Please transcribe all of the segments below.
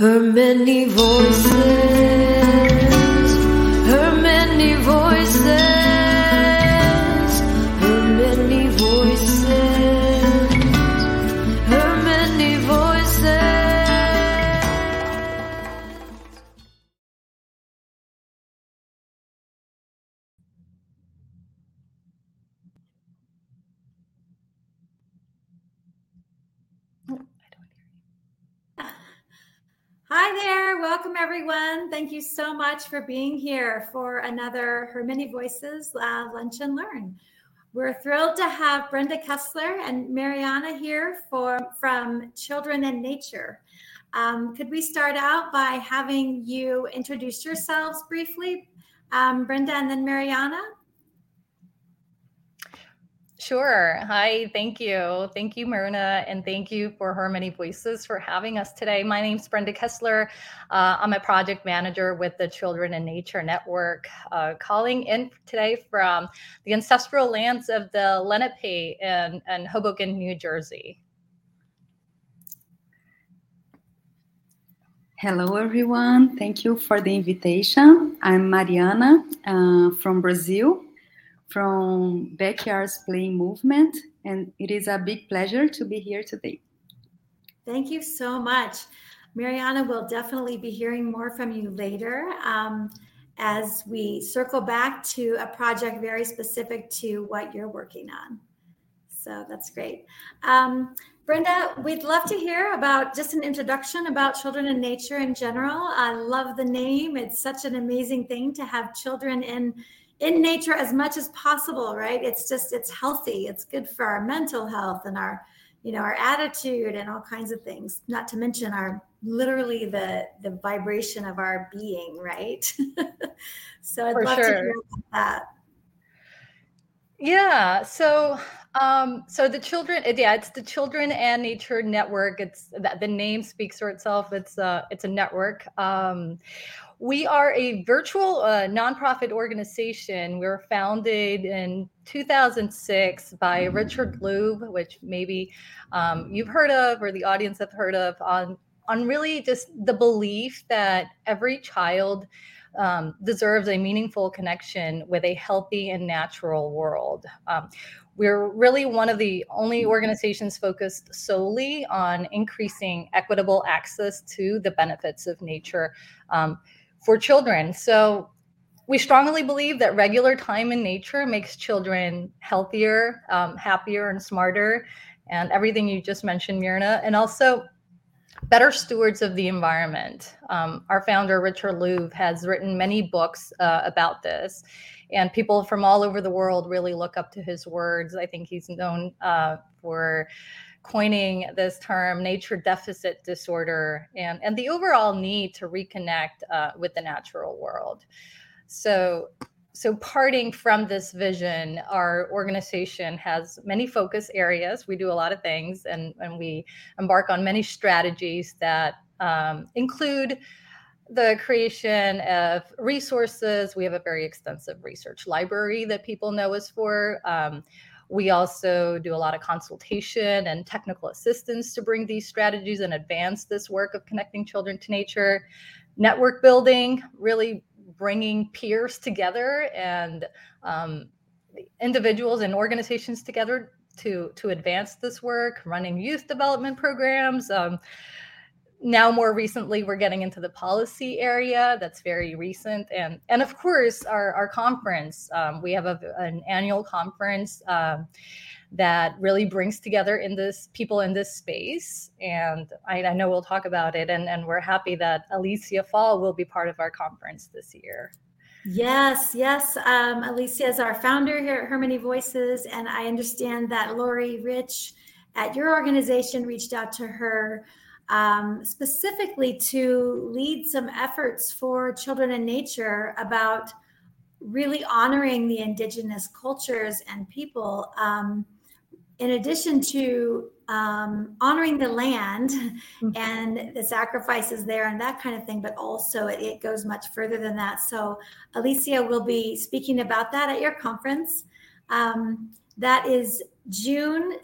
Her many voices, you so much for being here for another Her Many Voices uh, Lunch and Learn. We're thrilled to have Brenda Kessler and Mariana here for, from Children and Nature. Um, could we start out by having you introduce yourselves briefly, um, Brenda and then Mariana? Sure. Hi. Thank you. Thank you, Myrna. And thank you for Her Many Voices for having us today. My name's Brenda Kessler. Uh, I'm a project manager with the Children and Nature Network, uh, calling in today from the ancestral lands of the Lenape in, in Hoboken, New Jersey. Hello, everyone. Thank you for the invitation. I'm Mariana uh, from Brazil from Backyards Playing Movement, and it is a big pleasure to be here today. Thank you so much. Mariana will definitely be hearing more from you later um, as we circle back to a project very specific to what you're working on. So that's great. Um, Brenda, we'd love to hear about just an introduction about children in nature in general. I love the name. It's such an amazing thing to have children in in nature as much as possible right it's just it's healthy it's good for our mental health and our you know our attitude and all kinds of things not to mention our literally the the vibration of our being right so i'd For love to hear about that Yeah. So, um, so the children, yeah, it's the Children and Nature Network. It's that the name speaks for itself. It's a, it's a network. Um, we are a virtual uh, nonprofit organization. We were founded in 2006 by Richard Louv, which maybe um, you've heard of or the audience have heard of on on really just the belief that every child um, deserves a meaningful connection with a healthy and natural world. Um, we're really one of the only organizations focused solely on increasing equitable access to the benefits of nature um, for children. So we strongly believe that regular time in nature makes children healthier, um, happier, and smarter, and everything you just mentioned, Myrna, and also better stewards of the environment. Um, our founder, Richard Louv, has written many books uh, about this, and people from all over the world really look up to his words. I think he's known uh, for coining this term nature deficit disorder and, and the overall need to reconnect uh, with the natural world. So, so parting from this vision, our organization has many focus areas. We do a lot of things and, and we embark on many strategies that um, include the creation of resources. We have a very extensive research library that people know us for. Um, we also do a lot of consultation and technical assistance to bring these strategies and advance this work of connecting children to nature. Network building, really bringing peers together and um, individuals and organizations together to to advance this work. Running youth development programs. Um, now more recently we're getting into the policy area that's very recent. And and of course our our conference um, we have a, an annual conference um, that really brings together in this people in this space. And I, I know we'll talk about it and and we're happy that alicia fall will be part of our conference this year. Yes yes um, alicia is our founder here at her many voices and i understand that lori rich at your organization reached out to her um, specifically to lead some efforts for children in nature about really honoring the indigenous cultures and people. Um, in addition to um, honoring the land mm-hmm. and the sacrifices there and that kind of thing but also it, it, goes much further than that. So alicia will be speaking about that at your conference. Um, that is june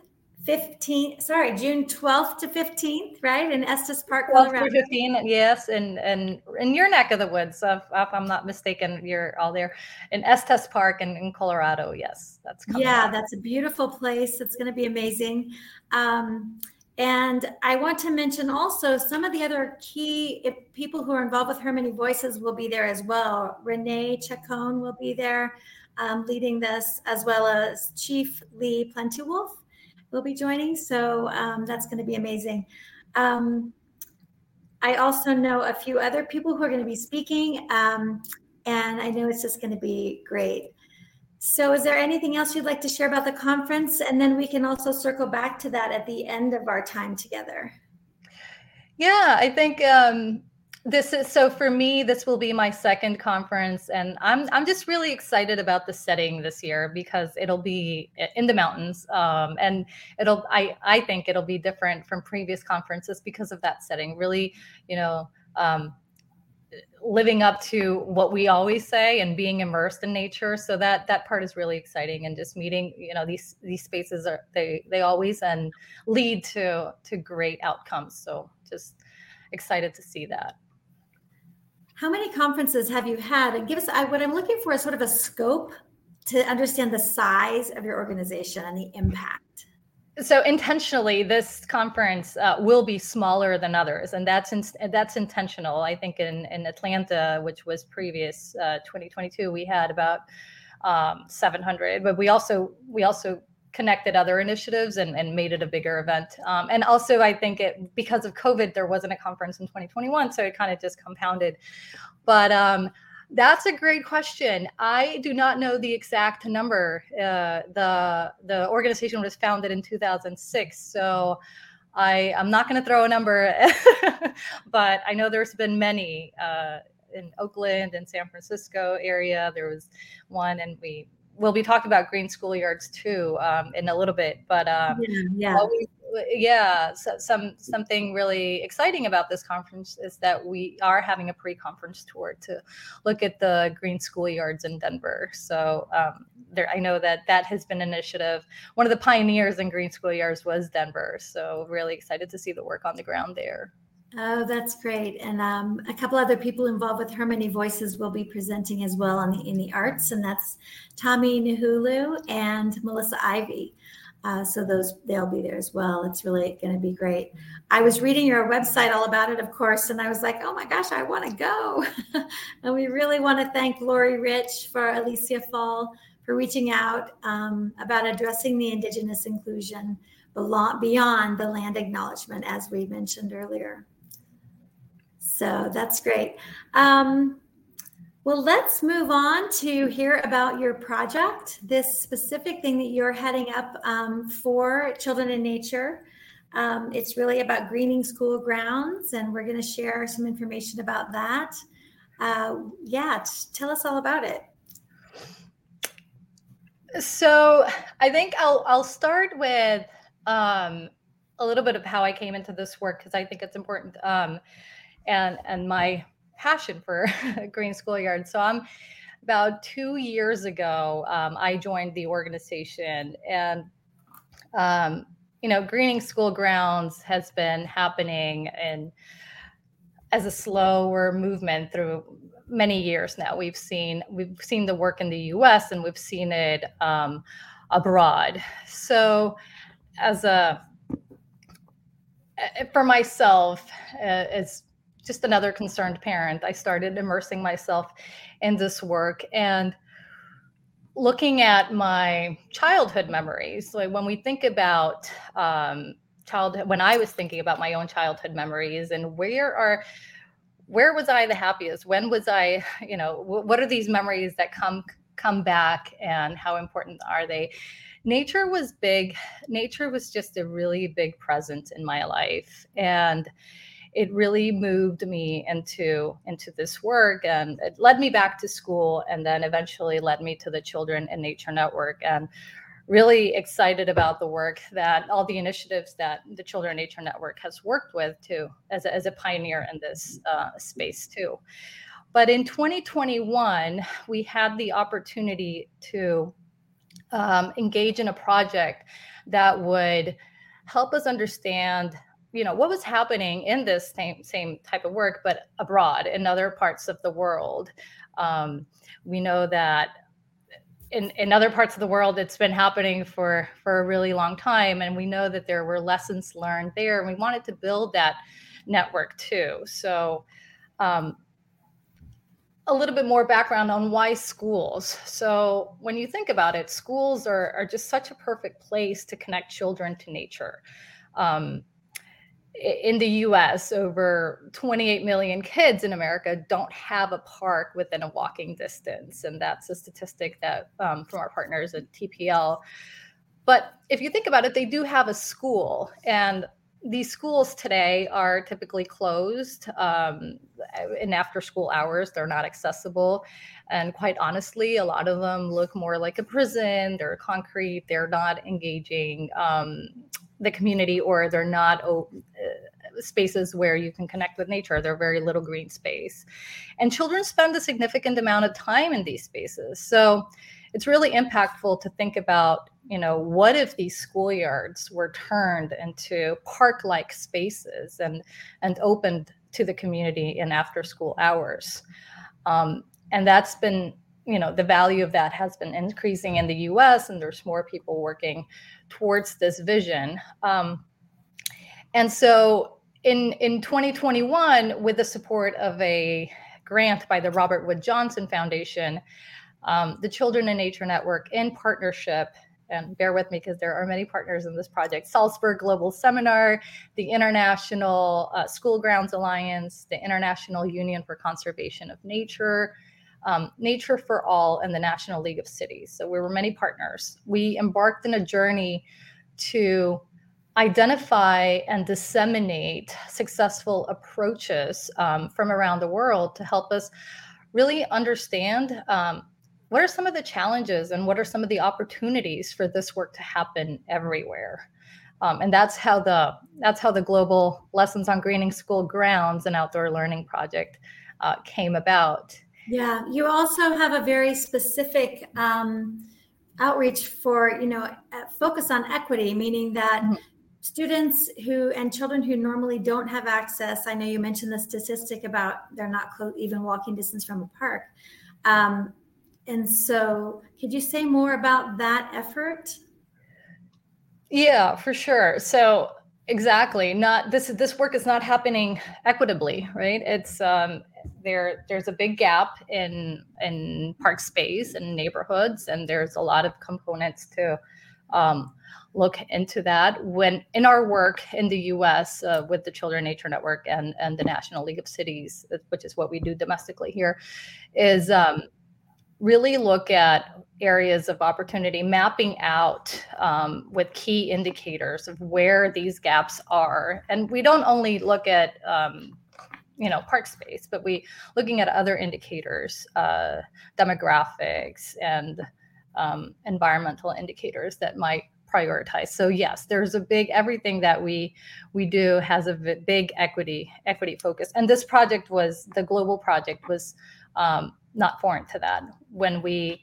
15th, sorry, June 12th to 15th, right? In Estes Park, 12 Colorado. 15, yes, and and in your neck of the woods, if, if I'm not mistaken, you're all there in Estes Park in, in Colorado. Yes, that's coming Yeah, up. that's a beautiful place. It's going to be amazing. Um, and I want to mention also some of the other key if people who are involved with Her Many Voices will be there as well. Renee Chacon will be there um, leading this, as well as Chief Lee Plentywolf will be joining. So um, that's going to be amazing. Um, I also know a few other people who are going to be speaking, um, and I know it's just going to be great. So, is there anything else you'd like to share about the conference? And then we can also circle back to that at the end of our time together. Yeah, I think um, this is so for me. This will be my second conference, and I'm I'm just really excited about the setting this year because it'll be in the mountains, um, and it'll I I think it'll be different from previous conferences because of that setting. Really, you know. Um, living up to what we always say and being immersed in nature so that that part is really exciting and just meeting you know these these spaces are they they always and lead to to great outcomes so just excited to see that How many conferences have you had? And give us I, what I'm looking for is sort of a scope to understand the size of your organization and the impact. so intentionally this conference uh, will be smaller than others and that's in, that's intentional i think in in atlanta which was previous uh, 2022 we had about um, 700 but we also we also connected other initiatives and, and made it a bigger event um, and also i think it because of covid there wasn't a conference in 2021 so it kind of just compounded but um, that's a great question. I do not know the exact number. Uh, the the organization was founded in 2006, so I I'm not going to throw a number, but I know there's been many uh, in Oakland and San Francisco area. There was one, and we will be talking about green schoolyards too um, in a little bit. But um, Yeah, yeah. always- yeah so, some something really exciting about this conference is that we are having a pre-conference tour to look at the green schoolyards in denver so um, there i know that that has been an initiative one of the pioneers in green schoolyards was denver so really excited to see the work on the ground there Oh, that's great. And um, a couple other people involved with Her Many Voices will be presenting as well on the in the arts, and that's Tommy Nahulu and Melissa Ivy. Uh, so those they'll be there as well. It's really going to be great. I was reading your website all about it, of course, and I was like, oh my gosh, I want to go. and we really want to thank Lori Rich for Alicia Fall for reaching out um, about addressing the Indigenous inclusion beyond the land acknowledgement, as we mentioned earlier. So that's great. Um, well, let's move on to hear about your project, this specific thing that you're heading up um, for Children in Nature. Um, it's really about greening school grounds, and we're going to share some information about that. Uh, yeah, tell us all about it. So I think I'll I'll start with um, a little bit of how I came into this work because I think it's important, um, and and my passion for green schoolyard. So I'm about two years ago. Um, I joined the organization, and um, you know, greening school grounds has been happening and as a slower movement through many years now. We've seen we've seen the work in the U.S. and we've seen it um, abroad. So, as a for myself, uh, as just another concerned parent, I started immersing myself in this work and looking at my childhood memories. When we think about um, childhood, when I was thinking about my own childhood memories and where are where was I the happiest? When was I, you know, what are these memories that come come back and how important are they? Nature was big. Nature was just a really big presence in my life and it really moved me into into this work and it led me back to school and then eventually led me to the Children and Nature Network and really excited about the work that all the initiatives that the Children Nature Network has worked with too, as a, as a pioneer in this uh, space too. But in 2021, we had the opportunity to um, engage in a project that would help us understand you know what was happening in this same same type of work but abroad in other parts of the world um, we know that in, in other parts of the world it's been happening for for a really long time and we know that there were lessons learned there and we wanted to build that network too so um, a little bit more background on why schools. So, when you think about it, schools are, are just such a perfect place to connect children to nature. Um, in the US, over 28 million kids in America don't have a park within a walking distance. And that's a statistic that um, from our partners at TPL. But if you think about it, they do have a school. And these schools today are typically closed um, in after school hours. They're not accessible. And quite honestly, a lot of them look more like a prison. They're concrete. They're not engaging um, the community or they're not uh, spaces where you can connect with nature. They're very little green space. And children spend a significant amount of time in these spaces. So it's really impactful to think about you know what if these schoolyards were turned into park-like spaces and and opened to the community in after school hours? Um, and that's been you know the value of that has been increasing in the us and there's more people working towards this vision. Um, and so in in 2021 with the support of a grant by the robert wood johnson foundation um, the Children and Nature Network in partnership and bear with me because there are many partners in this project Salzburg Global Seminar, the International uh, School Grounds Alliance, the International Union for Conservation of Nature, um, Nature for All, and the National League of Cities. So we were many partners. We embarked in a journey to identify and disseminate successful approaches um, from around the world to help us really understand um, what are some of the challenges and what are some of the opportunities for this work to happen everywhere um, and that's how the that's how the global lessons on greening school grounds and outdoor learning project uh, came about yeah you also have a very specific um, outreach for you know focus on equity meaning that mm-hmm. students who and children who normally don't have access i know you mentioned the statistic about they're not close, even walking distance from a park um, and so, could you say more about that effort? Yeah, for sure. So, exactly, not this this work is not happening equitably, right? It's um, there. There's a big gap in in park space and neighborhoods, and there's a lot of components to um, look into that. When in our work in the U.S. Uh, with the Children Nature Network and and the National League of Cities, which is what we do domestically here, is um, really look at areas of opportunity, mapping out um, with key indicators of where these gaps are. And we don't only look at um, you know park space, but we looking at other indicators, uh, demographics and um, environmental indicators that might prioritize. So yes, there's a big everything that we we do has a big equity equity focus. And this project was the global project was um, not foreign to that. When we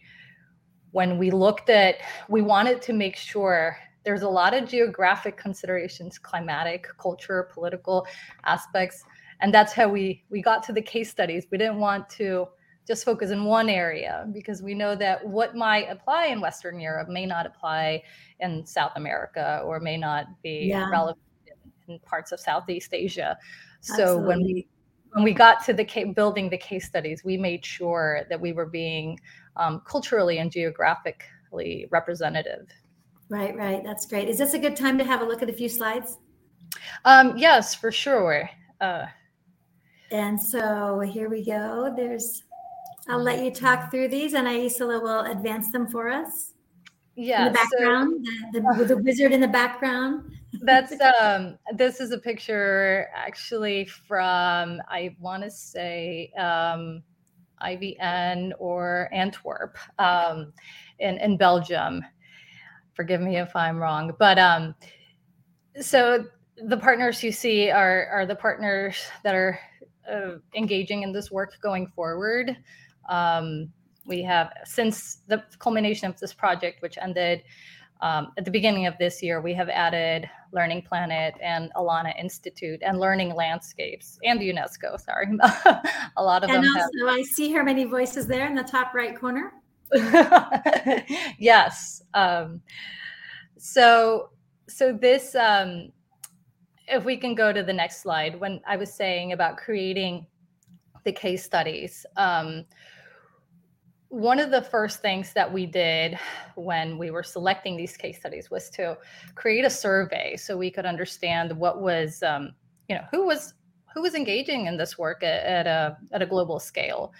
when we looked at, we wanted to make sure there's a lot of geographic considerations, climatic, culture, political aspects, and that's how we we got to the case studies. We didn't want to just focus in one area because we know that what might apply in Western Europe may not apply in South America or may not be yeah. relevant in parts of Southeast Asia. So Absolutely. when we when we got to the building the case studies, we made sure that we were being um, culturally and geographically representative. Right, right. That's great. Is this a good time to have a look at a few slides? Um, yes, for sure. Uh, and so here we go. There's, I'll let you talk through these, and Aisela will advance them for us. Yeah. In the background, so, the, the, the wizard in the background. That's um this is a picture actually from I want to say um IVN or Antwerp um in in Belgium. Forgive me if I'm wrong, but um so the partners you see are are the partners that are uh, engaging in this work going forward. Um, we have since the culmination of this project, which ended um, at the beginning of this year, we have added Learning Planet and Alana Institute and Learning Landscapes and UNESCO. Sorry, a lot of and them. also, have... I see her many voices there in the top right corner. yes. Um, so, so this, um, if we can go to the next slide, when I was saying about creating the case studies. Um, one of the first things that we did when we were selecting these case studies was to create a survey so we could understand what was um, you know who was who was engaging in this work at, at, a at a global scale.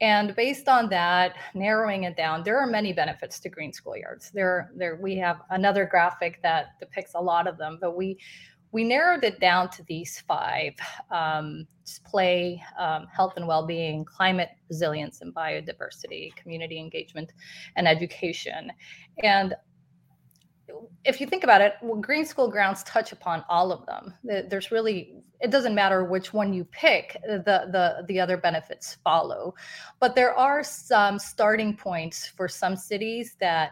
And based on that narrowing it down there are many benefits to green schoolyards. There there we have another graphic that depicts a lot of them but we we narrowed it down to these five um, play, um, health and well being, climate resilience and biodiversity, community engagement, and education. And if you think about it, well, green school grounds touch upon all of them. There's really it doesn't matter which one you pick, the the the other benefits follow. But there are some starting points for some cities that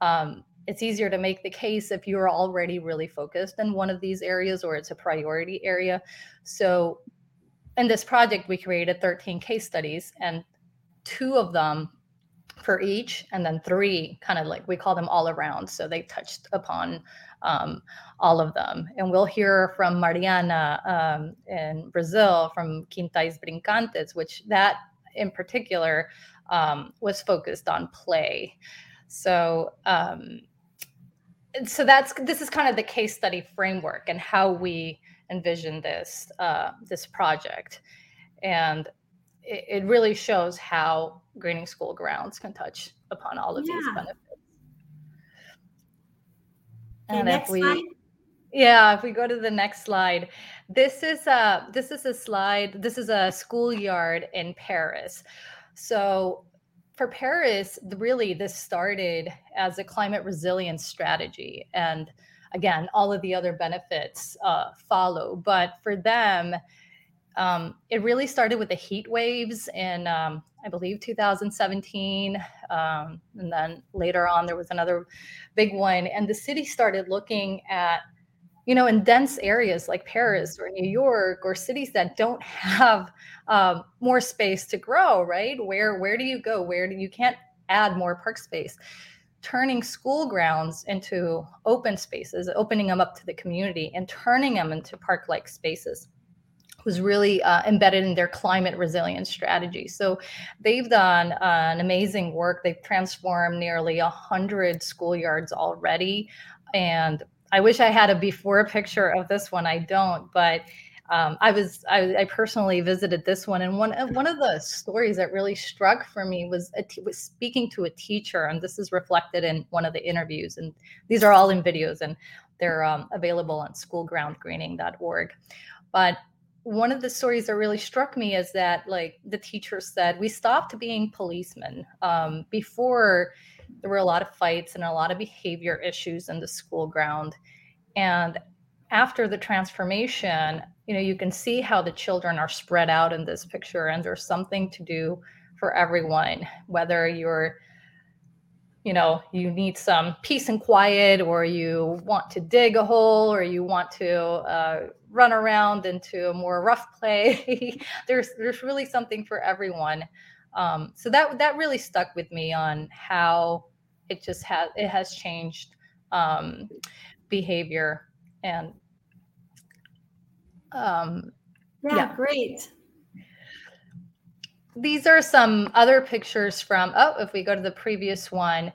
um, it's easier to make the case if you're already really focused in one of these areas or it's a priority area. So in this project, we created 13 case studies and two of them for each, and then three kind of like we call them all around. So they touched upon um, all of them. And we'll hear from Mariana um, in Brazil from Quintais Brincantes, which that in particular um, was focused on play. So um, so that's this is kind of the case study framework and how we envision this uh, this project and it, it, really shows how greening school grounds can touch upon all of yeah. these benefits and if we slide. yeah if we go to the next slide this is a this is a slide this is a schoolyard in paris so for Paris, really, this started as a climate resilience strategy. And again, all of the other benefits uh, follow. But for them, um, it really started with the heat waves in, um, I believe, 2017. Um, and then later on, there was another big one. And the city started looking at you know, in dense areas like Paris or New York or cities that don't have um, more space to grow, right? Where where do you go? Where do you can't add more park space? Turning school grounds into open spaces, opening them up to the community, and turning them into park-like spaces was really uh, embedded in their climate resilience strategy. So they've done uh, an amazing work. They've transformed nearly a 100 schoolyards already. And I wish I had a before picture of this one. I don't, but um, I was I, I, personally visited this one, and one of one of the stories that really struck for me was was speaking to a teacher, and this is reflected in one of the interviews, and these are all in videos, and they're um, available on schoolgroundgreening.org. But one of the stories that really struck me is that like the teacher said we stopped being policemen um, before there were a lot of fights and a lot of behavior issues in the school ground. And after the transformation you know you can see how the children are spread out in this picture and there's something to do for everyone whether you're you know you need some peace and quiet or you want to dig a hole or you want to uh, run around into a more rough play. There's there's really something for everyone. Um, so that that really stuck with me on how it just has it has changed um, behavior and um, yeah, yeah, great. These are some other pictures from. Oh, if we go to the previous one,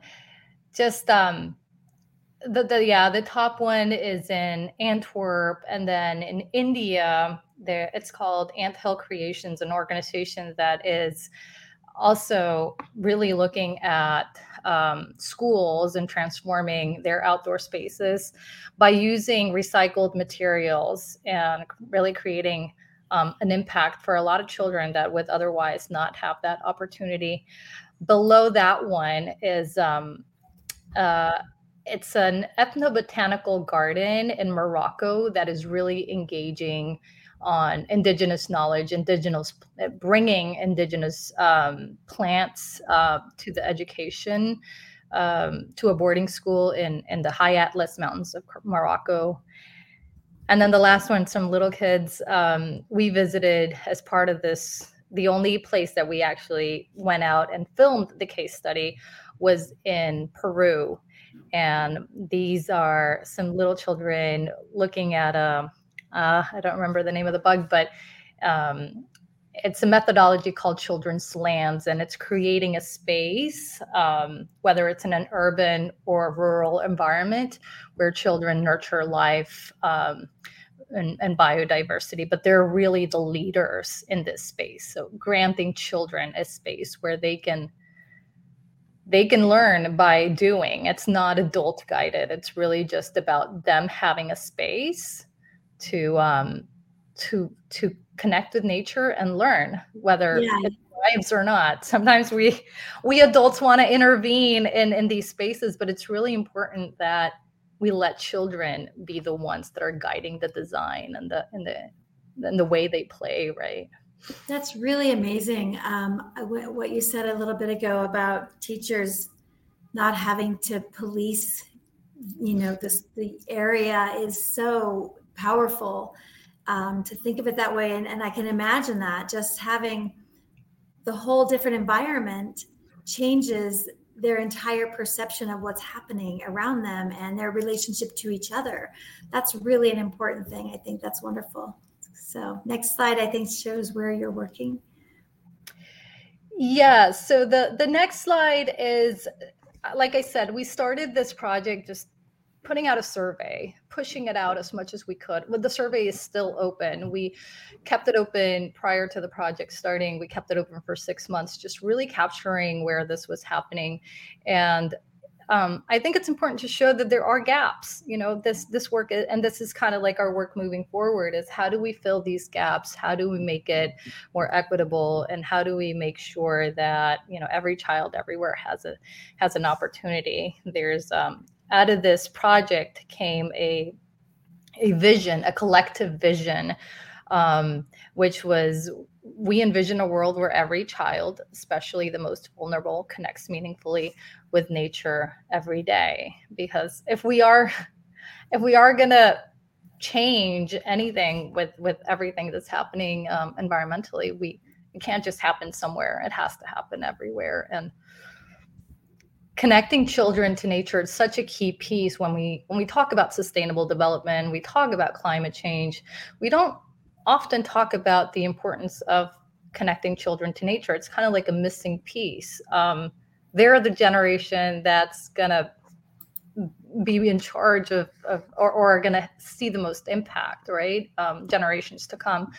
just um, the, the yeah, the top one is in Antwerp, and then in India, there it's called Ant Hill Creations, an organization that is also really looking at um, schools and transforming their outdoor spaces by using recycled materials and really creating um, an impact for a lot of children that would otherwise not have that opportunity. Below that one is um, uh, it's an ethnobotanical garden in Morocco that is really engaging on indigenous knowledge, indigenous bringing indigenous um, plants uh, to the education, um, to a boarding school in in the high Atlas Mountains of Morocco. And then the last one, some little kids um, we visited as part of this. The only place that we actually went out and filmed the case study was in Peru. And these are some little children looking at a uh, I don't remember the name of the bug, but um, it's a methodology called children's lands, and it's creating a space, um, whether it's in an urban or rural environment, where children nurture life um, and, and, biodiversity. But they're really the leaders in this space. So granting children a space where they can they can learn by doing. It's not adult guided. It's really just about them having a space to um, to to connect with nature and learn whether yeah. it thrives or not. Sometimes we we adults want to intervene in in these spaces, but it's really important that we let children be the ones that are guiding the design and the and the and the way they play, right? That's really amazing. Um, what you said a little bit ago about teachers not having to police, you know, this the area is so powerful um, to think of it that way. And, and I can imagine that just having the whole different environment changes their entire perception of what's happening around them and their relationship to each other. That's really an important thing. I think that's wonderful. So, next slide, I think, shows where you're working. Yeah. So the the next slide is, like I said, we started this project just putting out a survey, pushing it out as much as we could. But the survey is still open. We kept it open prior to the project starting. We kept it open for six months, just really capturing where this was happening. And um, I think it's important to show that there are gaps. You know, this this work, and this is kind of like our work moving forward: is how do we fill these gaps? How do we make it more equitable? And how do we make sure that you know every child everywhere has a has an opportunity? There's um, out of this project came a a vision, a collective vision, um, which was we envision a world where every child, especially the most vulnerable, connects meaningfully with nature every day. Because if we are, if we are gonna change anything with with everything that's happening um, environmentally, we it can't just happen somewhere. It has to happen everywhere. And connecting children to nature is such a key piece when we when we talk about sustainable development we talk about climate change we don't often talk about the importance of connecting children to nature. It's kind of like a missing piece. Um, they're the generation that's going to be in charge of, of or, or are going to see the most impact right? Um, generations to come.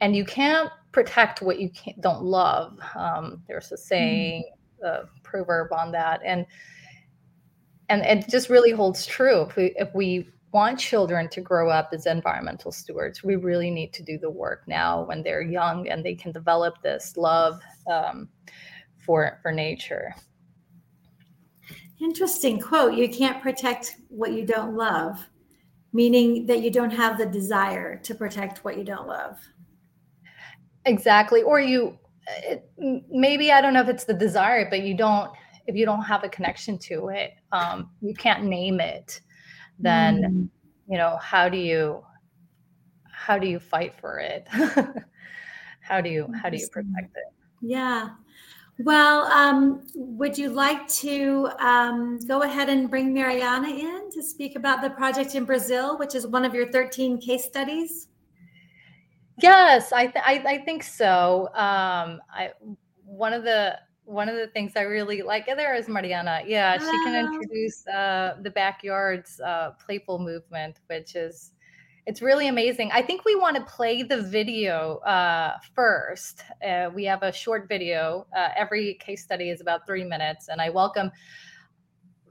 And you can't protect what you can't, don't love. Um, there's a saying mm-hmm uh, proverb on that, and and it just really holds true. If we if we want children to grow up as environmental stewards, we really need to do the work now when they're young and they can develop this love um, for for nature. Interesting quote. You can't protect what you don't love, meaning that you don't have the desire to protect what you don't love. Exactly. Or you it, maybe I don't know if it's the desire, but you don't if you don't have a connection to it, um, you can't name it. Then mm. you know how do you how do you fight for it? how do you how do you protect it? Yeah. Well, um, would you like to um, go ahead and bring Mariana in to speak about the project in Brazil, which is one of your 13 case studies? Yes, I th- I, I think so. Um, I one of the one of the things I really like. There is Mariana. Yeah, she can introduce uh, the backyards uh, playful movement, which is it's really amazing. I think we want to play the video uh, first. Uh, we have a short video. Uh, every case study is about three minutes, and I welcome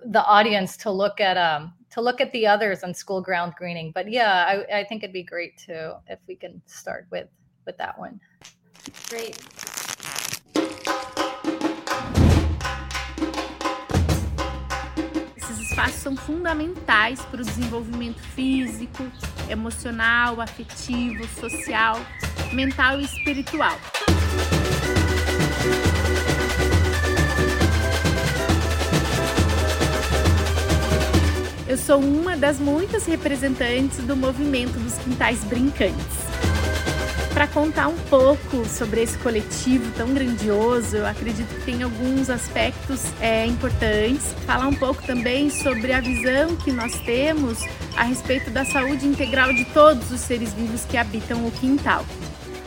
the audience to look at um, to look at the others on school ground greening. But yeah, I, I think it'd be great too if we can start with with that one. Great. Esses espaços são fundamentais para o desenvolvimento físico, emocional, afetivo, social, mental e espiritual. Eu sou uma das muitas representantes do movimento dos quintais brincantes para contar um pouco sobre esse coletivo tão grandioso. Eu acredito que tem alguns aspectos é, importantes. Falar um pouco também sobre a visão que nós temos a respeito da saúde integral de todos os seres vivos que habitam o quintal.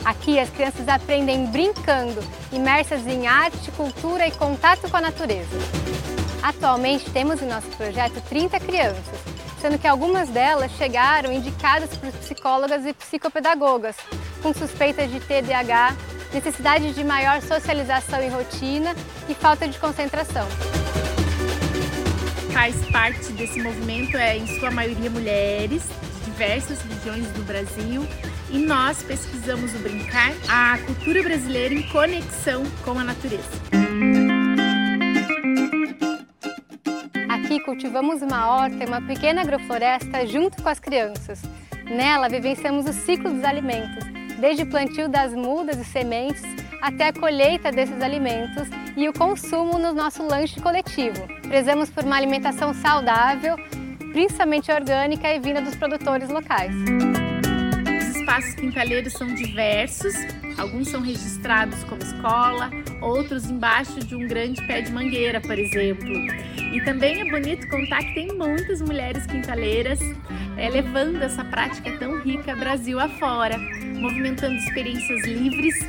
Aqui as crianças aprendem brincando, imersas em arte, cultura e contato com a natureza. Atualmente temos em nosso projeto 30 crianças, sendo que algumas delas chegaram indicadas por psicólogas e psicopedagogas, com suspeitas de TDAH, necessidade de maior socialização e rotina e falta de concentração. Faz parte desse movimento, é em sua maioria mulheres, de diversas regiões do Brasil, e nós pesquisamos o brincar, a cultura brasileira em conexão com a natureza. Aqui cultivamos uma horta e uma pequena agrofloresta junto com as crianças. Nela vivenciamos o ciclo dos alimentos, desde o plantio das mudas e sementes até a colheita desses alimentos e o consumo no nosso lanche coletivo. Prezamos por uma alimentação saudável, principalmente orgânica e vinda dos produtores locais. Os espaços quintaleiros são diversos, alguns são registrados como escola, outros embaixo de um grande pé de mangueira, por exemplo. E também é bonito contar que tem muitas mulheres quintaleiras é, levando essa prática tão rica Brasil afora movimentando experiências livres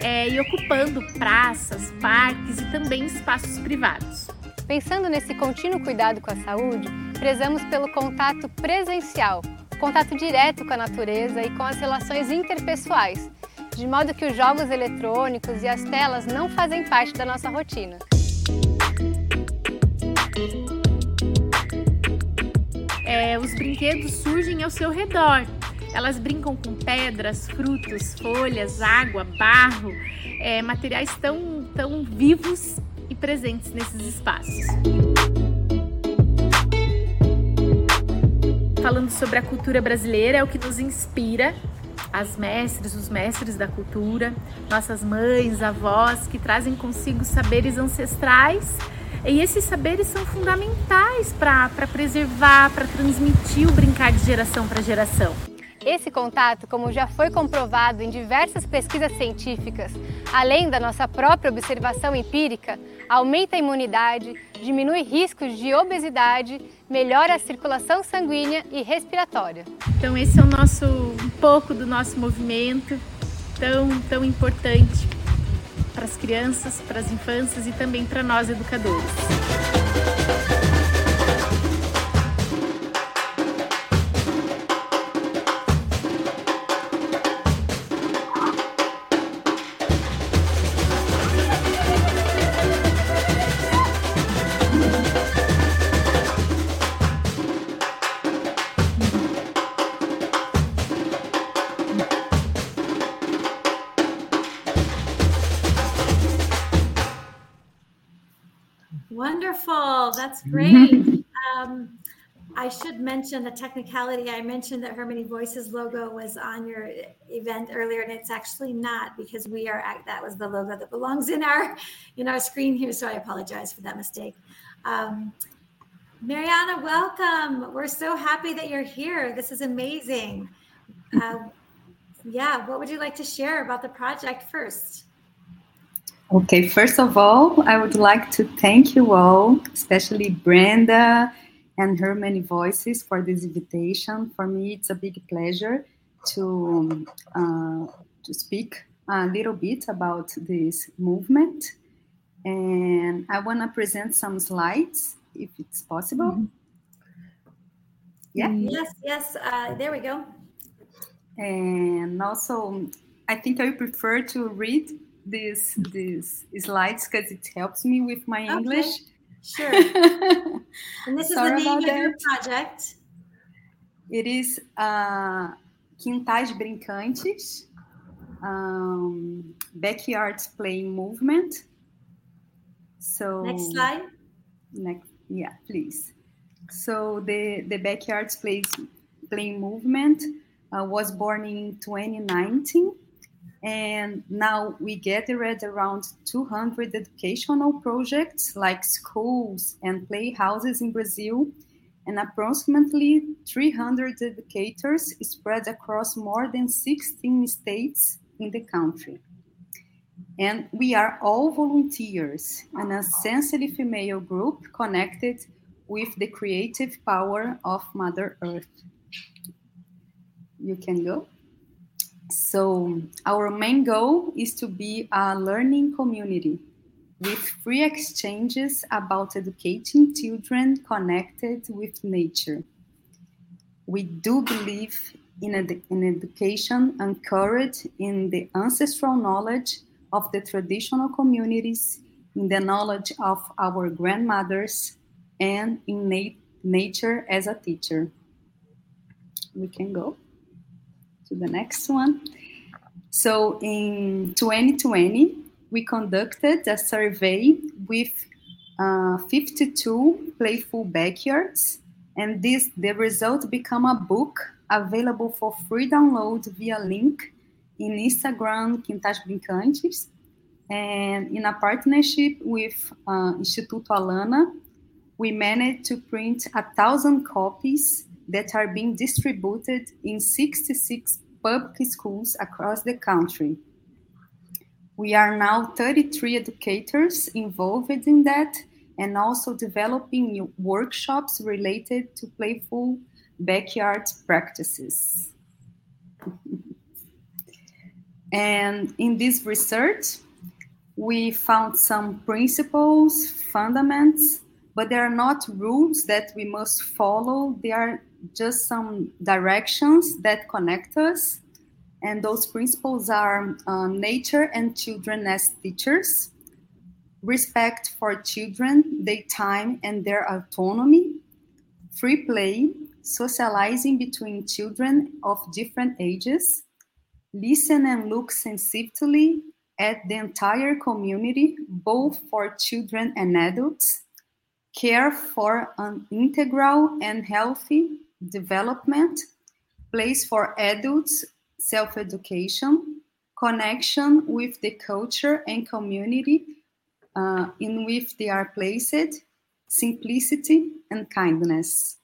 é, e ocupando praças, parques e também espaços privados. Pensando nesse contínuo cuidado com a saúde, prezamos pelo contato presencial, contato direto com a natureza e com as relações interpessoais, de modo que os jogos eletrônicos e as telas não fazem parte da nossa rotina. É, os brinquedos surgem ao seu redor, elas brincam com pedras, frutos, folhas, água, barro, é, materiais tão, tão vivos e presentes nesses espaços. Falando sobre a cultura brasileira, é o que nos inspira as mestres, os mestres da cultura, nossas mães, avós, que trazem consigo saberes ancestrais. E esses saberes são fundamentais para preservar, para transmitir o brincar de geração para geração. Esse contato, como já foi comprovado em diversas pesquisas científicas, além da nossa própria observação empírica, aumenta a imunidade, diminui riscos de obesidade, melhora a circulação sanguínea e respiratória. Então esse é o nosso um pouco do nosso movimento tão tão importante para as crianças, para as infâncias e também para nós educadores. Great. Um, I should mention the technicality. I mentioned that Her Many Voices logo was on your event earlier, and it's actually not because we are at, that was the logo that belongs in our in our screen here. So I apologize for that mistake. Um, Mariana, welcome. We're so happy that you're here. This is amazing. Uh, yeah, what would you like to share about the project first? Okay, first of all, I would like to thank you all, especially Brenda and her many voices for this invitation. For me, it's a big pleasure to uh, to speak a little bit about this movement, and I want to present some slides, if it's possible. Mm-hmm. Yeah. Yes. Yes. Uh, there we go. And also, I think I prefer to read these these slides because it helps me with my English. Sure. and this is the name of that. your project. It is uh, Quintais Brincantes, um, Backyard Playing Movement. So next slide. Next, yeah, please. So the the backyard plays Play Movement uh, was born in 2019 and now we gathered around 200 educational projects like schools and playhouses in Brazil and approximately 300 educators spread across more than 16 states in the country. And we are all volunteers, an essentially female group connected with the creative power of Mother Earth. You can go. So, our main goal is to be a learning community with free exchanges about educating children connected with nature. We do believe in, ed- in education anchored in the ancestral knowledge of the traditional communities, in the knowledge of our grandmothers, and in na- nature as a teacher. We can go to the next one. So in 2020, we conducted a survey with uh, 52 playful backyards, and this the result become a book available for free download via link in Instagram Quintais Brincantes, and in a partnership with uh, Instituto Alana, we managed to print a thousand copies that are being distributed in 66 public schools across the country. We are now 33 educators involved in that and also developing workshops related to playful backyard practices. and in this research, we found some principles, fundaments, but they are not rules that we must follow. They are just some directions that connect us. And those principles are uh, nature and children as teachers, respect for children, their time and their autonomy, free play, socializing between children of different ages, listen and look sensitively at the entire community, both for children and adults, care for an integral and healthy development, place for adults, self education, connection with the culture and community uh, in which they are placed, simplicity and kindness.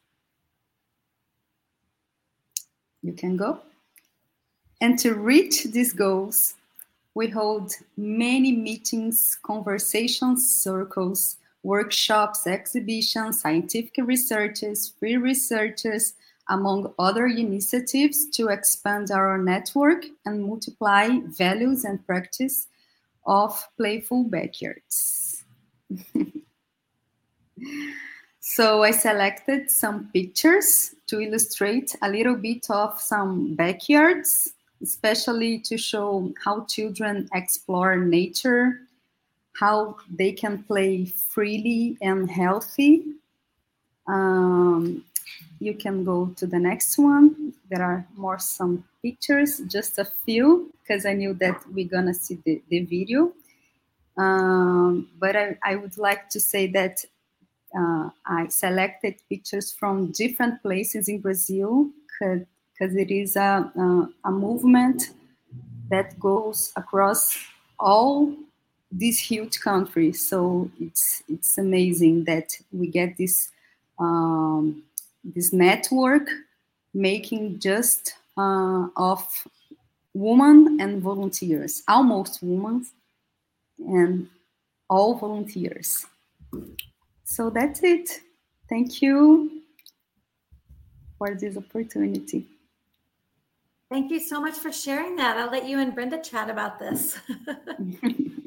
You can go. And to reach these goals, we hold many meetings, conversations, circles, workshops, exhibitions, scientific researches, free researches, among other initiatives to expand our network and multiply values and practice of playful backyards. so I selected some pictures to illustrate a little bit of some backyards, especially to show how children explore nature, how they can play freely and healthy. Um, you can go to the next one. There are more some pictures, just a few, because I knew that we're gonna see the, the video. Um, but I, I, would like to say that uh, I selected pictures from different places in Brazil because it is a, a, a movement that goes across all this huge country. So it's it's amazing that we get this um, this network making just uh, of women and volunteers, almost women and all volunteers. So that's it. Thank you for this opportunity. Thank you so much for sharing that. I'll let you and Brenda chat about this.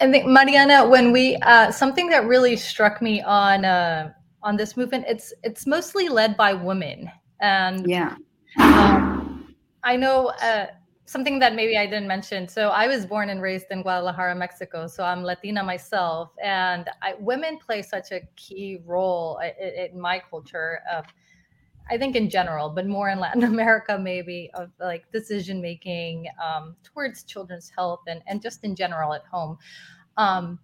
I think Mariana, when we uh, something that really struck me on uh, on this movement, it's it's mostly led by women, and yeah, um, I know uh, something that maybe I didn't mention. So I was born and raised in Guadalajara, Mexico. So I'm Latina myself, and I, women play such a key role in, in my culture. Of, I think in general, but more in Latin America, maybe of like decision making um, towards children's health and and just in general at home. Um,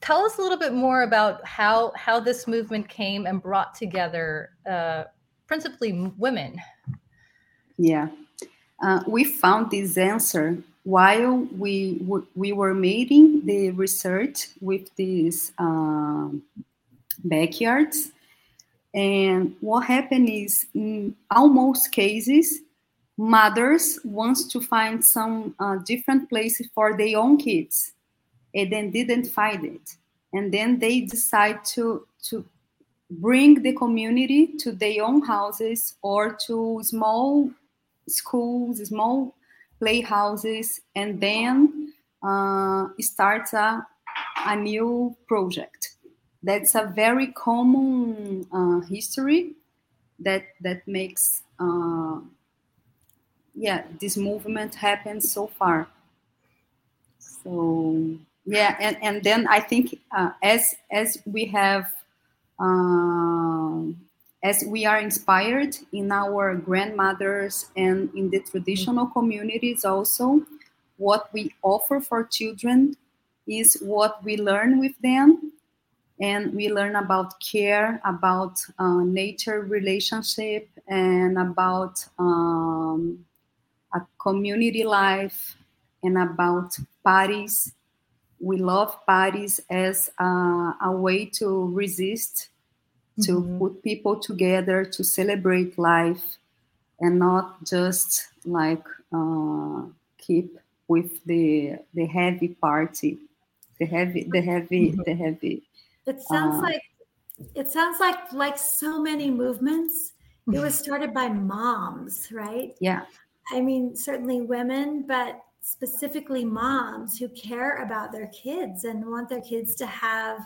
tell us a little bit more about how how this movement came and brought together uh, principally women. Yeah, uh, we found this answer while we we were making the research with these uh, backyards. And what happened is, in almost cases, mothers wants to find some uh, different places for their own kids, and then didn't find it, and then they decide to to bring the community to their own houses or to small schools, small playhouses, and then uh, start a, a new project. That's a very common uh, history that that makes uh, yeah this movement happen so far. So yeah, and, and then I think uh, as as we have um, as we are inspired in our grandmothers and in the traditional communities also what we offer for children is what we learn with them and we learn about care about uh, nature relationship and about um, a community life and about parties we love parties as uh, a way to resist to mm-hmm. put people together to celebrate life and not just like uh, keep with the the heavy party the heavy the heavy mm-hmm. the heavy it sounds uh, like it sounds like like so many movements it was started by moms right? Yeah. I mean certainly women but specifically moms who care about their kids and want their kids to have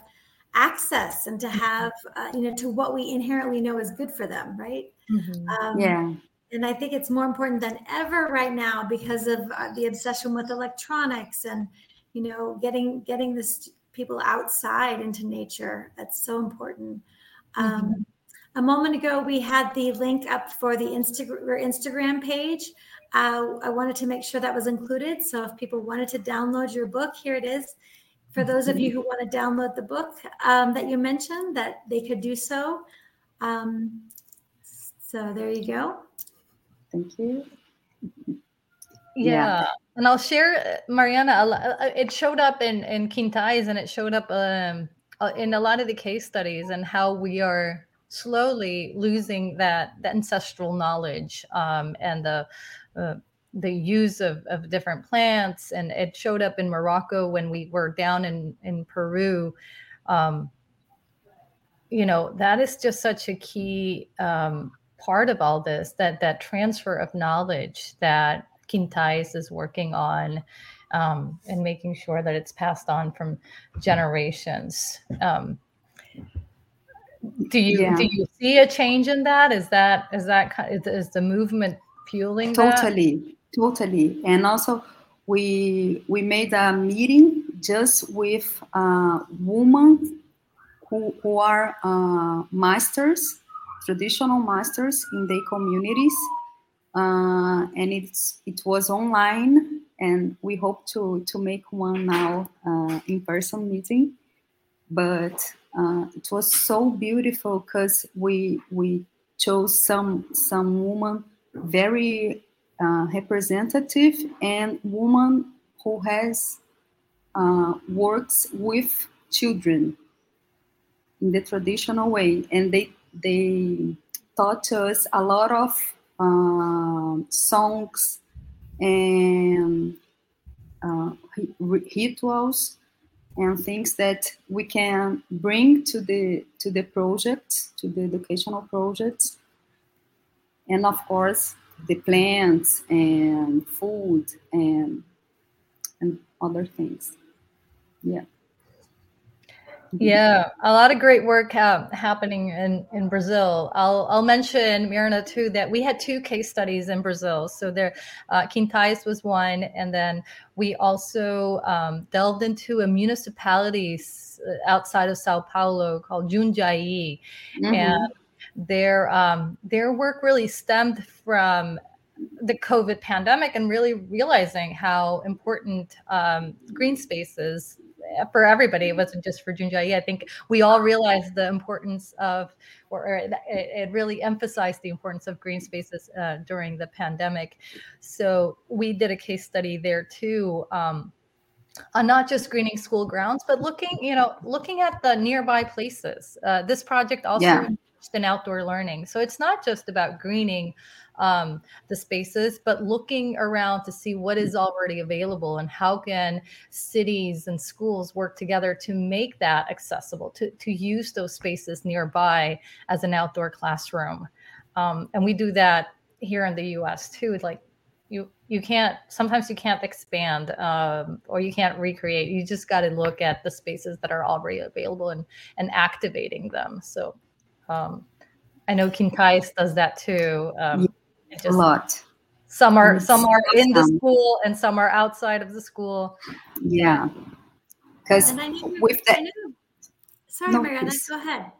access and to have uh, you know to what we inherently know is good for them right? Mm-hmm. um, yeah. and i think it's more important than ever right now because of uh, the obsession with electronics and you know getting getting this people outside into nature that's so important um, mm-hmm. um, a moment ago we had the link up for the Insta- instagram page uh, i wanted to make sure that was included so if people wanted to download your book here it is for those of you who want to download the book um, that you mentioned, that they could do so. Um, so there you go. Thank you. Yeah. yeah. And I'll share, Mariana, uh, it showed up in, in Quintais and it showed up um, uh, in a lot of the case studies and how we are slowly losing that, that ancestral knowledge um, and the uh, the use of, of different plants and it showed up in morocco when we were down in in peru um, you know that is just such a key um, part of all this that that transfer of knowledge that quintais is working on um, and making sure that it's passed on from generations um, do you yeah. do you see a change in that is that is that is the movement fueling totally that? totally and also we we made a meeting just with uh, women who, who are uh, masters traditional masters in their communities uh, and it's it was online and we hope to to make one now uh, in person meeting. But uh, it was so beautiful because we we chose some some woman very uh, representative and woman who has uh, works with children in the traditional way. And they they taught us a lot of uh, songs and uh, rituals and things that we can bring to the to the project to the educational projects. And of course the plants and food and and other things. Yeah yeah a lot of great work uh, happening in in brazil. I'll i'll mention mirna too that we had two case studies in brazil. So there uh, quintais was one and then we also um, delved into a municipality outside of sao paulo called jundiaí. Mm-hmm. and their um, their work really stemmed from the COVID pandemic and really realizing how important um, green spaces for everybody. It wasn't just for Jundiaí. I think we all realized the importance of, or, or it, it, really emphasized the importance of green spaces uh, during the pandemic. So we did a case study there too. Um, on not just greening school grounds, but looking, you know, looking at the nearby places. Uh, this project also yeah. in outdoor learning. So it's not just about greening um, the spaces, but looking around to see what is already available and how can cities and schools work together to make that accessible, to, to use those spaces nearby as an outdoor classroom. Um, and we do that here in the US too. Like you you can't sometimes you can't expand um, or you can't recreate you just got to look at the spaces that are already available and and activating them so um, i know Quintais does that too um, just, a lot. Some are some are in the school and some are outside of the school. Yeah, because with that. Sorry, no, Mariana, please. go ahead.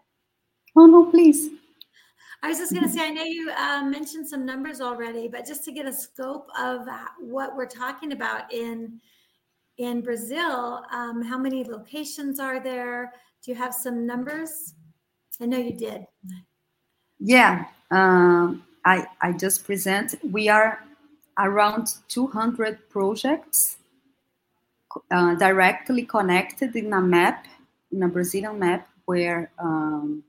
Oh no, please. I was just going to say, I know you uh, mentioned some numbers already, but just to get a scope of what we're talking about in in Brazil, um, how many locations are there? Do you have some numbers? I know you did. Yeah, um, I, I just present, we are around 200 projects uh, directly connected in a map, in a Brazilian map, where um,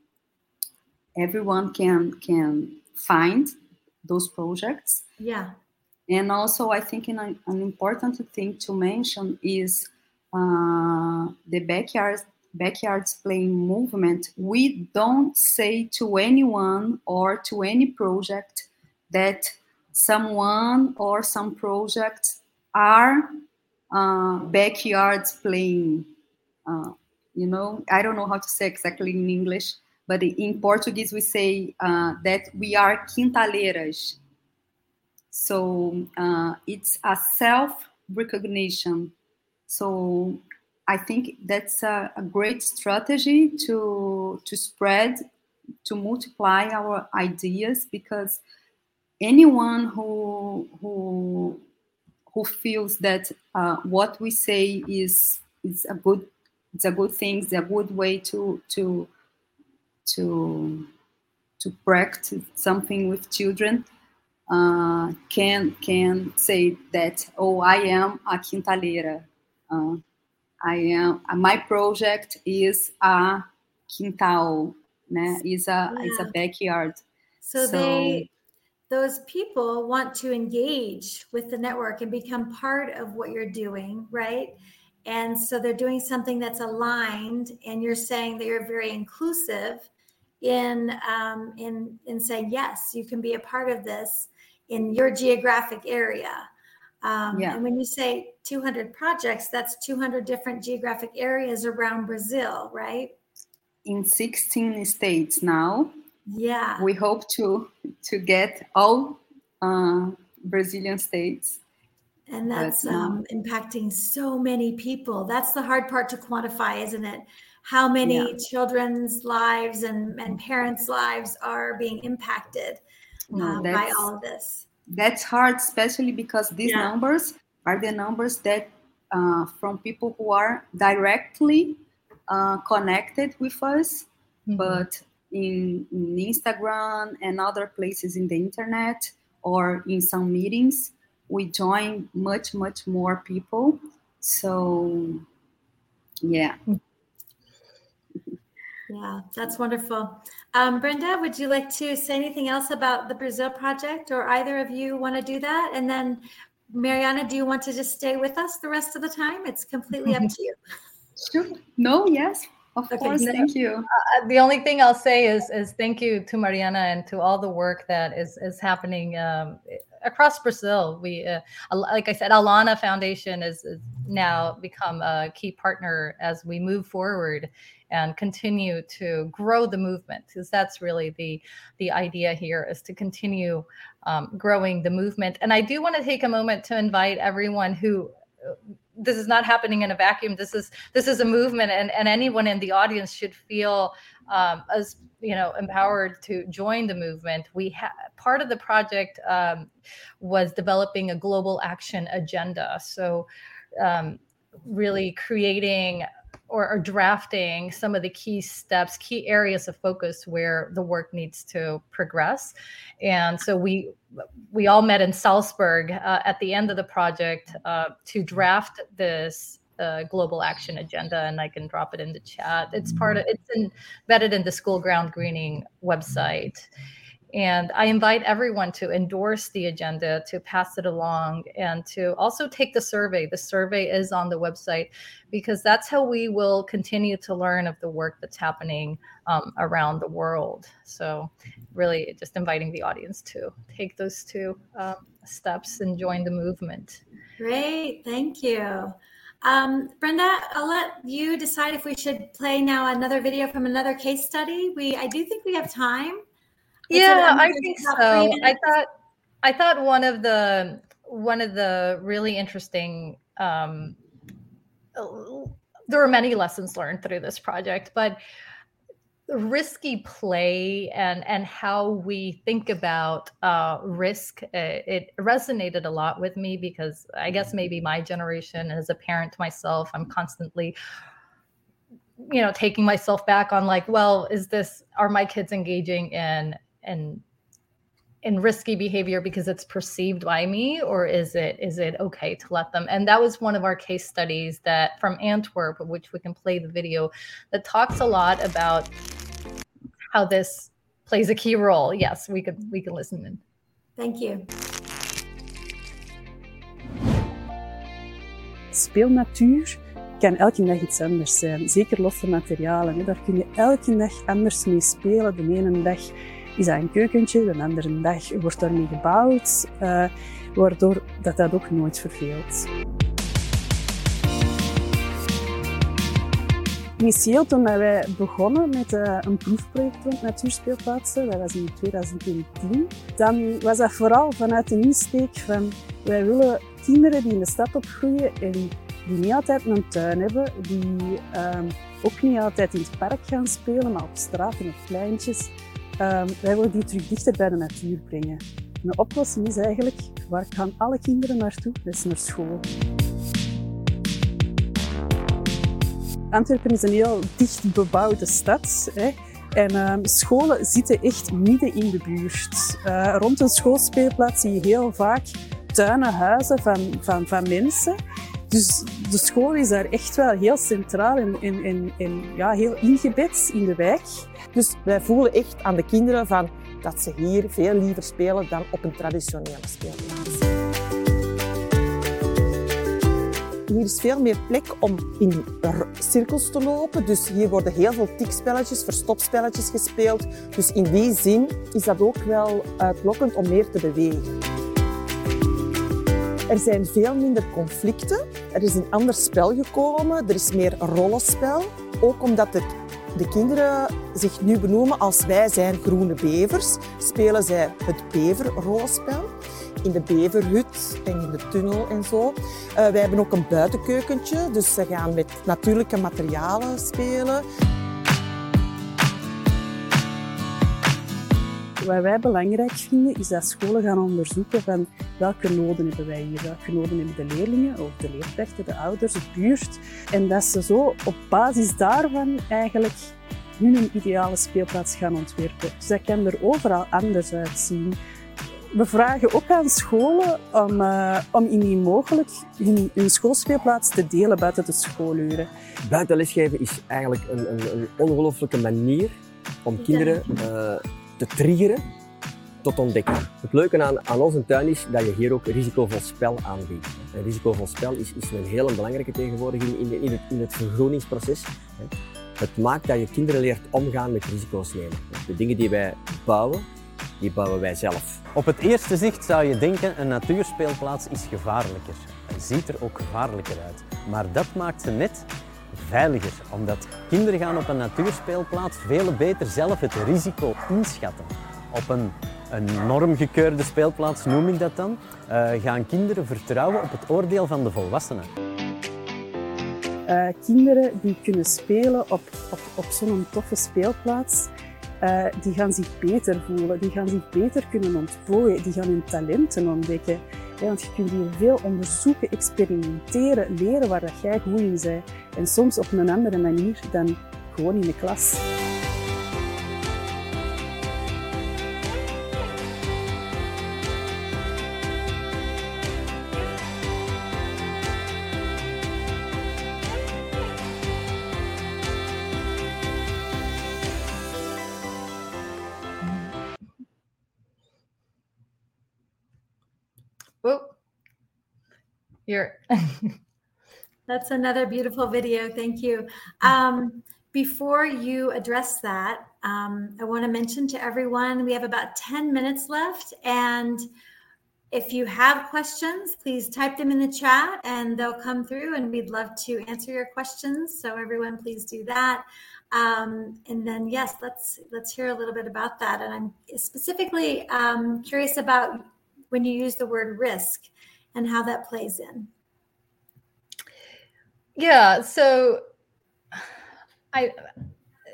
everyone can can find those projects. Yeah. And also, I think an, an important thing to mention is uh, the backyard backyards playing movement, we don't say to anyone or to any project that someone or some projects are uh, backyards playing. Uh, you know, I don't know how to say exactly in English, but in Portuguese we say uh, that we are quintaleiras. So uh, it's a self recognition. So I think that's a, a, great strategy to to spread, to multiply our ideas because anyone who who who feels that uh, what we say is is a good it's a good thing, it's a good way to to to to practice something with children uh, can can say that oh I am a quintaleira. Uh, I am my project is a quintal, né? Is a yeah. is a backyard. So, so they those people want to engage with the network and become part of what you're doing, right? And so they're doing something that's aligned, and you're saying that you're very inclusive in um, in in saying yes, you can be a part of this in your geographic area. Um, yeah. And when you say 200 projects, that's 200 different geographic areas around Brazil, right? In 16 states now. Yeah. We hope to to get all uh, Brazilian states. And that's but, um, impacting so many people. That's the hard part to quantify, isn't it? How many yeah. children's lives and, and parents' lives are being impacted no, uh, by all of this? That's hard, especially because these yeah. numbers are the numbers that uh, from people who are directly uh, connected with us, mm-hmm. but in, in, Instagram and other places in the internet or in some meetings, we join much, much more people. So, yeah. Yeah, that's wonderful. Um, Brenda, would you like to say anything else about the Brazil project, or either of you want to do that? And then, Mariana, do you want to just stay with us the rest of the time? It's completely up to you. Sure. No, yes, of okay, course. No, thank you. Uh, the only thing I'll say is is thank you to Mariana and to all the work that is is happening um, across Brazil. We, uh, like I said, Alana Foundation is, is now become a key partner as we move forward and continue to grow the movement because that's really the the idea here is to continue um, growing the movement. And i do want to take a moment to invite everyone who uh, this is not happening in a vacuum this is this is a movement and, and anyone in the audience should feel um, as you know empowered to join the movement. We have part of the project um, was developing a global action agenda. So um, really creating or, or, drafting some of the key steps, key areas of focus where the work needs to progress. And so we we all met in Salzburg uh, at the end of the project uh, to draft this uh, global action agenda, and I can drop it in the chat. It's part of it's embedded in the school ground greening website. And I invite everyone to endorse the agenda, to pass it along, and to also take the survey. The survey is on the website because that's how we will continue to learn of the work that's happening um, around the world. So, really, just inviting the audience to take those two um, steps and join the movement. Great, thank you. Um, Brenda, I'll let you decide if we should play now another video from another case study. We, I do think we have time yeah i think so. i thought i thought one of the one of the really interesting um there were many lessons learned through this project but risky play and and how we think about uh, risk uh, it resonated a lot with me because i guess maybe my generation as a parent to myself i'm constantly you know taking myself back on like well is this are my kids engaging in and in risky behavior because it's perceived by me or is it is it okay to let them and that was one of our case studies that from antwerp which we can play the video that talks a lot about how this plays a key role yes we could we can listen in thank you speelnatuur kan elke dag iets anders zijn. Zeker losse materialen. Daar kun je elke dag anders mee spelen. De ene dag is dat een keukentje, de andere dag wordt daarmee gebouwd, uh, waardoor dat, dat ook nooit verveelt. Initieel toen wij begonnen met uh, een proefproject rond natuurspeelplaatsen, dat was in 2010, dan was dat vooral vanuit de insteek van wij willen kinderen die in de stad opgroeien en die niet altijd een tuin hebben, die uh, ook niet altijd in het park gaan spelen, maar op straat en op pleintjes, Um, wij willen die terug dichter bij de natuur brengen. de oplossing is eigenlijk, waar gaan alle kinderen naartoe? Dat is naar school. Antwerpen is een heel dicht bebouwde stad. Hè. En um, scholen zitten echt midden in de buurt. Uh, rond een schoolspeelplaats zie je heel vaak tuinen, huizen van, van, van mensen. Dus de school is daar echt wel heel centraal en, en, en, en ja, heel ingebed in de wijk. Dus wij voelen echt aan de kinderen van dat ze hier veel liever spelen dan op een traditionele speelplaats. Hier is veel meer plek om in cirkels te lopen. Dus hier worden heel veel tikspelletjes, verstopspelletjes gespeeld. Dus in die zin is dat ook wel uitlokkend om meer te bewegen. Er zijn veel minder conflicten. Er is een ander spel gekomen. Er is meer rollenspel. Ook omdat het de kinderen zich nu benoemen als wij zijn groene bevers, spelen zij het beverrollenspel in de beverhut en in de tunnel en zo. Uh, wij hebben ook een buitenkeukentje, dus ze gaan met natuurlijke materialen spelen. Wat wij belangrijk vinden is dat scholen gaan onderzoeken van welke noden hebben wij hier, welke noden hebben de leerlingen of de leerkrachten, de ouders, de buurt. En dat ze zo op basis daarvan eigenlijk hun ideale speelplaats gaan ontwerpen. Dus dat kan er overal anders uitzien. We vragen ook aan scholen om, uh, om indien mogelijk hun, hun, schoolspeelplaats te delen buiten de schooluren. Buiten lesgeven is eigenlijk een, een, een ongelooflijke manier om kinderen uh, te triggeren tot ontdekken. Het leuke aan, aan onze tuin is dat je hier ook risicovol spel aanbiedt. En risicovol spel is, is een hele belangrijke tegenwoordig in, in, het, in het vergroeningsproces. Het maakt dat je kinderen leert omgaan met risico's nemen. De dingen die wij bouwen, die bouwen wij zelf. Op het eerste zicht zou je denken een natuurspeelplaats is gevaarlijker. Ziet er ook gevaarlijker uit. Maar dat maakt ze net veiliger, omdat kinderen gaan op een natuurspeelplaats veel beter zelf het risico inschatten. Op een, een normgekeurde speelplaats noem ik dat dan, uh, gaan kinderen vertrouwen op het oordeel van de volwassenen. Uh, kinderen die kunnen spelen op, op, op zo'n toffe speelplaats, uh, die gaan zich beter voelen, die gaan zich beter kunnen ontplooien, die gaan hun talenten ontdekken. Want je kunt hier veel onderzoeken, experimenteren, leren waar dat jij goed in bent. En soms op een andere manier dan gewoon in de klas. You're. That's another beautiful video. Thank you. Um, before you address that, um, I want to mention to everyone we have about 10 minutes left. And if you have questions, please type them in the chat and they'll come through, and we'd love to answer your questions. So, everyone, please do that. Um, and then, yes, let's let's hear a little bit about that. And I'm specifically um, curious about when you use the word risk and how that plays in. Yeah. So I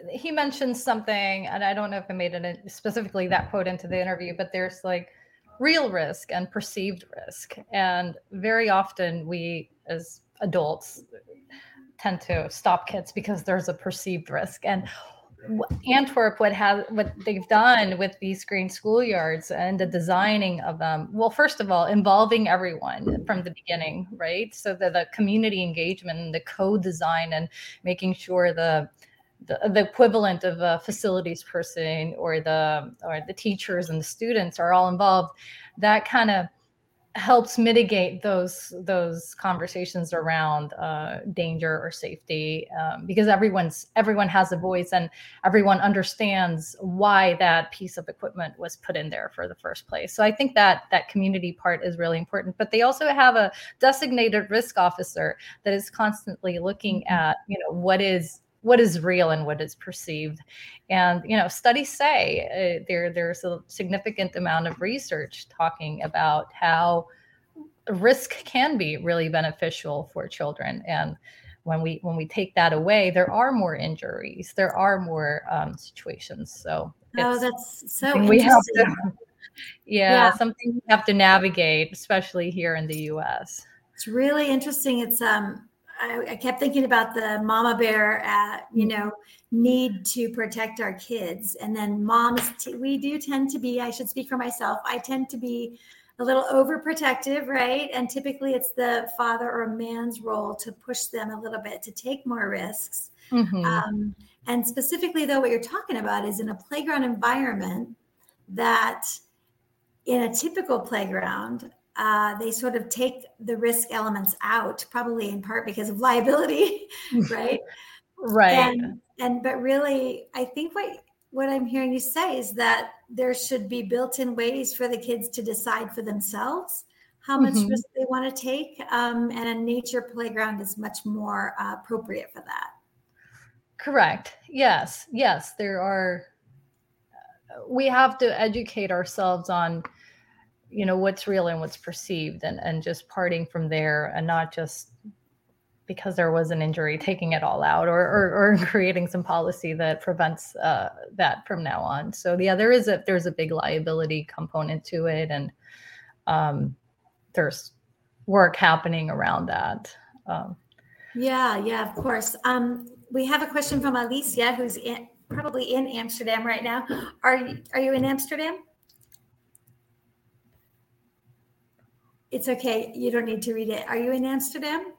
he mentioned something, and I don't know if I made it specifically that quote into the interview, but there's like real risk and perceived risk. And very often we as adults tend to stop kids because there's a perceived risk. And Antwerp, what have what they've done with these green schoolyards and the designing of them. Well, first of all, involving everyone from the beginning, right? So that the community engagement and the co-design and making sure the the, the equivalent of a facilities person or the or the teachers and the students are all involved. That kind of helps mitigate those those conversations around uh, danger or safety um, because everyone's everyone has a voice and everyone understands why that piece of equipment was put in there for the first place so i think that that community part is really important but they also have a designated risk officer that is constantly looking Mm-hmm. at you know what is what is real and what is perceived. And you know studies say uh, there there's a significant amount of research talking about how risk can be really beneficial for children. And when we when we take that away there are more injuries there are more um, situations. So Oh, that's so we have to yeah, Yeah. something we have to navigate especially here in the us It's really interesting. It's um, I, I kept thinking about the mama bear, uh, you know, need to protect our kids, and then moms. T- we do tend to be. I should speak for myself. I tend to be a little overprotective, right? And typically, it's the father or man's role to push them a little bit to take more risks. Mhm. Um, and specifically, though, what you're talking about is in a playground environment that in a typical playground, uh, they sort of take the risk elements out, probably in part because of liability, right? right And, and but really, I think what what I'm hearing you say is that there should be built-in ways for the kids to decide for themselves how much Mhm. risk they want to take, um, and a nature playground is much more uh, appropriate for that. Correct. Yes. Yes. There are, we have to educate ourselves on, you know, what's real and what's perceived and, and just parting from there and not just because there was an injury, taking it all out or, or, or creating some policy that prevents uh, that from now on. So yeah, there is a, there's a big liability component to it. And um, there's work happening around that. Um, Yeah, yeah, of course. Um, we have a question from Alicia, who's in, probably in Amsterdam right now. Are you, are you in Amsterdam? It's okay. You don't need to read it. Are you in Amsterdam?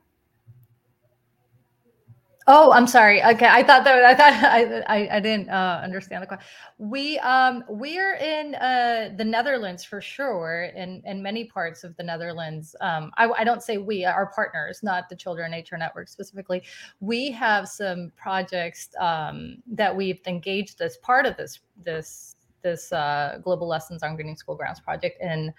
Oh, I'm sorry. Okay, I thought that I thought I I, I didn't uh, understand the question. We um we're in uh the Netherlands for sure, in in many parts of the Netherlands. Um, I, I don't say we, our partners, not the Children Nature Network specifically. We have some projects um that we've engaged as part of this this this uh, Global Lessons on Greening School Grounds project in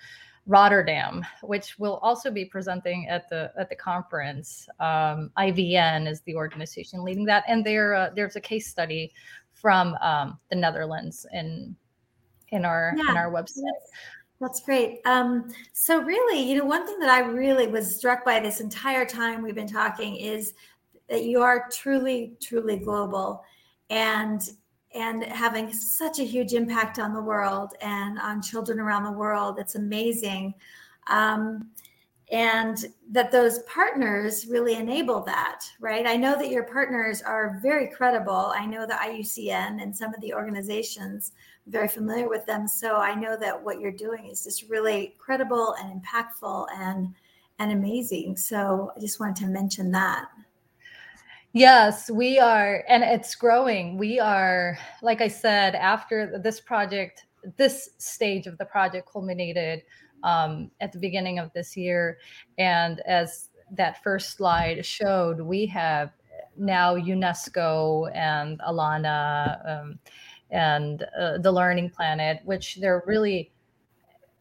Rotterdam, which will also be presenting at the at the conference. Um, IVN is the organization leading that, and there uh, there's a case study from um, the Netherlands in in our in our website. That's great. Um, so really, you know, one thing that I really was struck by this entire time we've been talking is that you are truly, truly global and and having such a huge impact on the world and on children around the world. It's amazing. Um, and that those partners really enable that, right? I know that your partners are very credible. I know the IUCN and some of the organizations, I'm very familiar with them. So I know that what you're doing is just really credible and impactful and and amazing. So I just wanted to mention that. Yes, we are, and it's growing. We are, like I said, after this project, this stage of the project culminated um, at the beginning of this year. And as that first slide showed, we have now UNESCO and Alana um, and uh, the Learning Planet, which they're really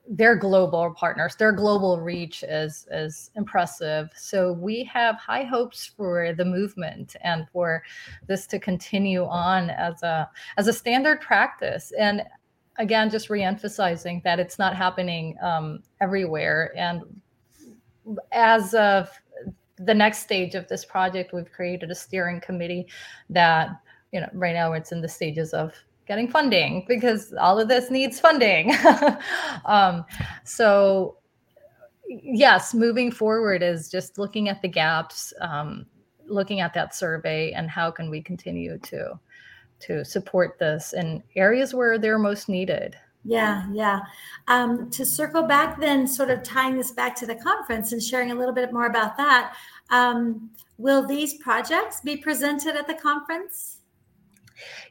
their global partners their global reach is is impressive. So we have high hopes for the movement and for this to continue on as a as a standard practice. And again just reemphasizing that it's not happening um, everywhere. And as of the next stage of this project we've created a steering committee that you know right now it's in the stages of getting funding because all of this needs funding um, so yes moving forward is just looking at the gaps um, looking at that survey and how can we continue to to support this in areas where they're most needed. Yeah, yeah. Um, to circle back, then, sort of tying this back to the conference and sharing a little bit more about that, um, will these projects be presented at the conference?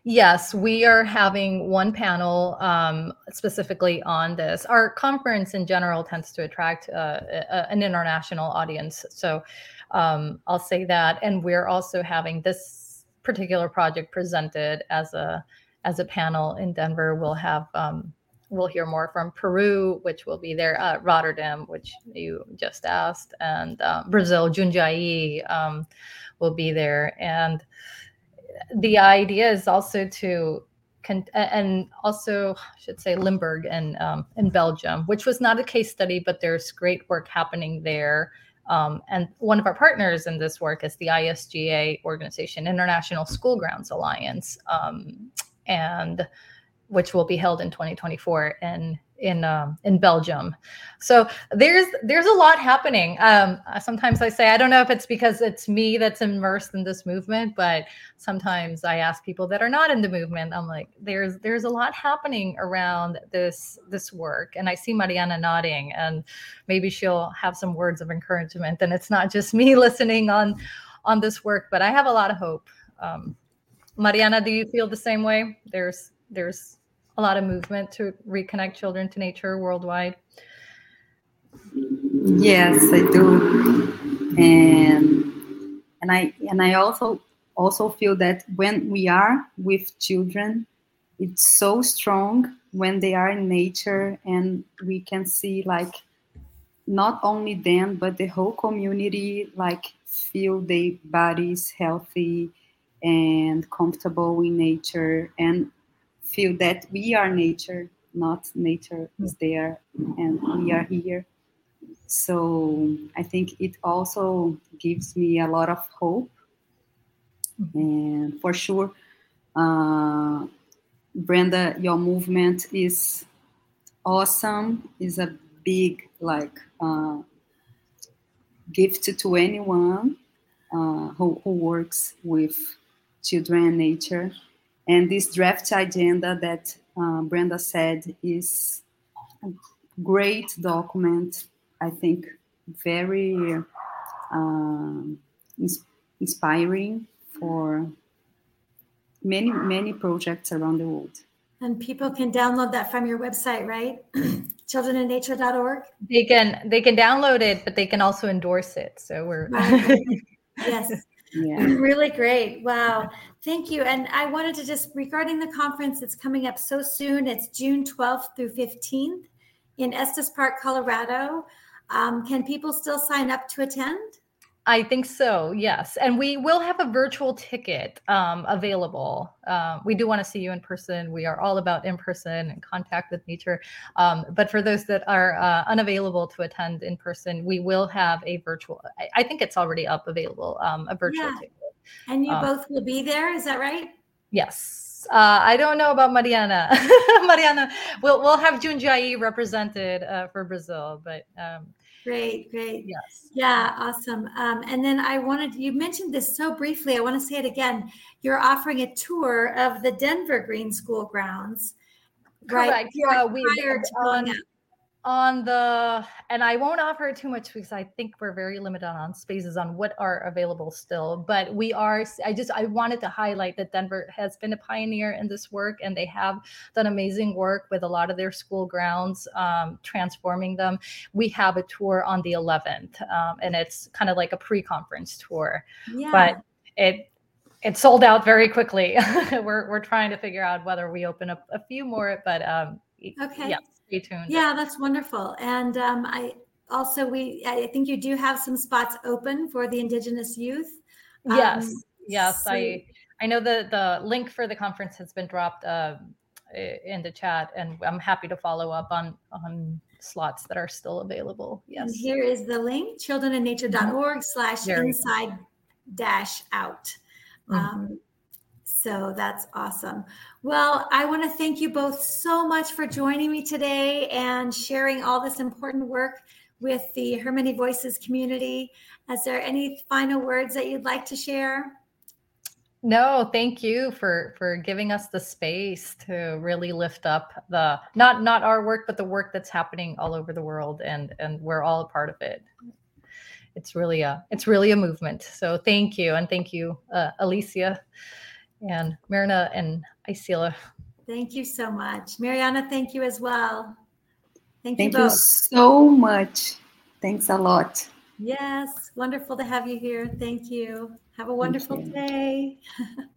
Yes, we are having one panel um, specifically on this. Our conference in general tends to attract uh, a, an international audience. So um, I'll say that. And we're also having this particular project presented as a as a panel in Denver. We'll have um, we'll hear more from Peru, which will be there, uh, Rotterdam, which you just asked, and uh, Brazil, Jundiaí um, will be there. And the idea is also to con- and also I should say Limburg and um, in Belgium, which was not a case study, but there's great work happening there. Um, and one of our partners in this work is the ISGA organization, International School Grounds Alliance, um, and which will be held in 2024 in in um, in Belgium. So there's there's a lot happening. Um, sometimes I say I don't know if it's because it's me that's immersed in this movement, but sometimes I ask people that are not in the movement. I'm like, there's there's a lot happening around this this work, and I see Mariana nodding, and maybe she'll have some words of encouragement. And it's not just me listening on on this work, but I have a lot of hope. Um, Mariana, do you feel the same way? There's there's a lot of movement to reconnect children to nature worldwide. Yes, I do, and and I and I also also feel that when we are with children, it's so strong when they are in nature, and we can see like not only them but the whole community like feel their bodies healthy and comfortable in nature and feel that we are nature, not nature is there and we are here. So I think it also gives me a lot of hope. And for sure, uh, Brenda, your movement is awesome. is a big like uh, gift to anyone uh, who, who works with children and nature and this draft agenda that uh, Brenda said is a great document. I think very uh, inspiring for many many projects around the world. And people can download that from your website, right? Childrenandnature.org. They can they can download it, but they can also endorse it. So we're right. yes. Yeah. really great. Wow. Thank you. And I wanted to just regarding the conference that's coming up so soon. It's June 12th through 15th in Estes Park, Colorado. Um, can people still sign up to attend? I think so, yes. And we will have a virtual ticket um, available. Uh, we do want to see you in person. We are all about in person and contact with nature. Um, but for those that are uh, unavailable to attend in person, we will have a virtual, I, I think it's already up available, um, a virtual yeah. ticket. And you um, both will be there, is that right? Yes. Uh, I don't know about Mariana. Mariana, we'll we'll have Jundiaí represented uh, for Brazil, but um, Great, great. yes. Yeah, awesome. Um, and then I wanted, you mentioned this so briefly. I want to say it again. You're offering a tour of the Denver Green School grounds. Right. Correct. prior- Uh, we- prior to on- going out. On the and i won't offer it too much because i think we're very limited on spaces on what are available still but we are i just i wanted to highlight that denver has been a pioneer in this work and they have done amazing work with a lot of their school grounds um, transforming them we have a tour on the 11th um, and it's kind of like a pre-conference tour Yeah. but it it sold out very quickly we're, we're trying to figure out whether we open up a few more but um Okay. yeah stay tuned Yeah, that's wonderful. And um, I also we I think you do have some spots open for the Indigenous youth. Yes, Um, yes. so- I I know the the link for the conference has been dropped uh, in the chat, and I'm happy to follow up on on slots that are still available. And Yes. here is the link: childrenandnature.org/slash inside dash out. Mm. Um, so that's awesome. Well, I want to thank you both so much for joining me today and sharing all this important work with the Her Many Voices community. Is there any final words that you'd like to share? No, thank you for for giving us the space to really lift up the not not our work, but the work that's happening all over the world, and and we're all a part of it. It's really a it's really a movement. So thank you, and thank you, uh, Alicia, and Marina and Isila. Thank you so much. Mariana, thank you as well. Thank, Thank you you both. so much. Thanks a lot. Yes, wonderful to have you here. Thank you. Have a wonderful day.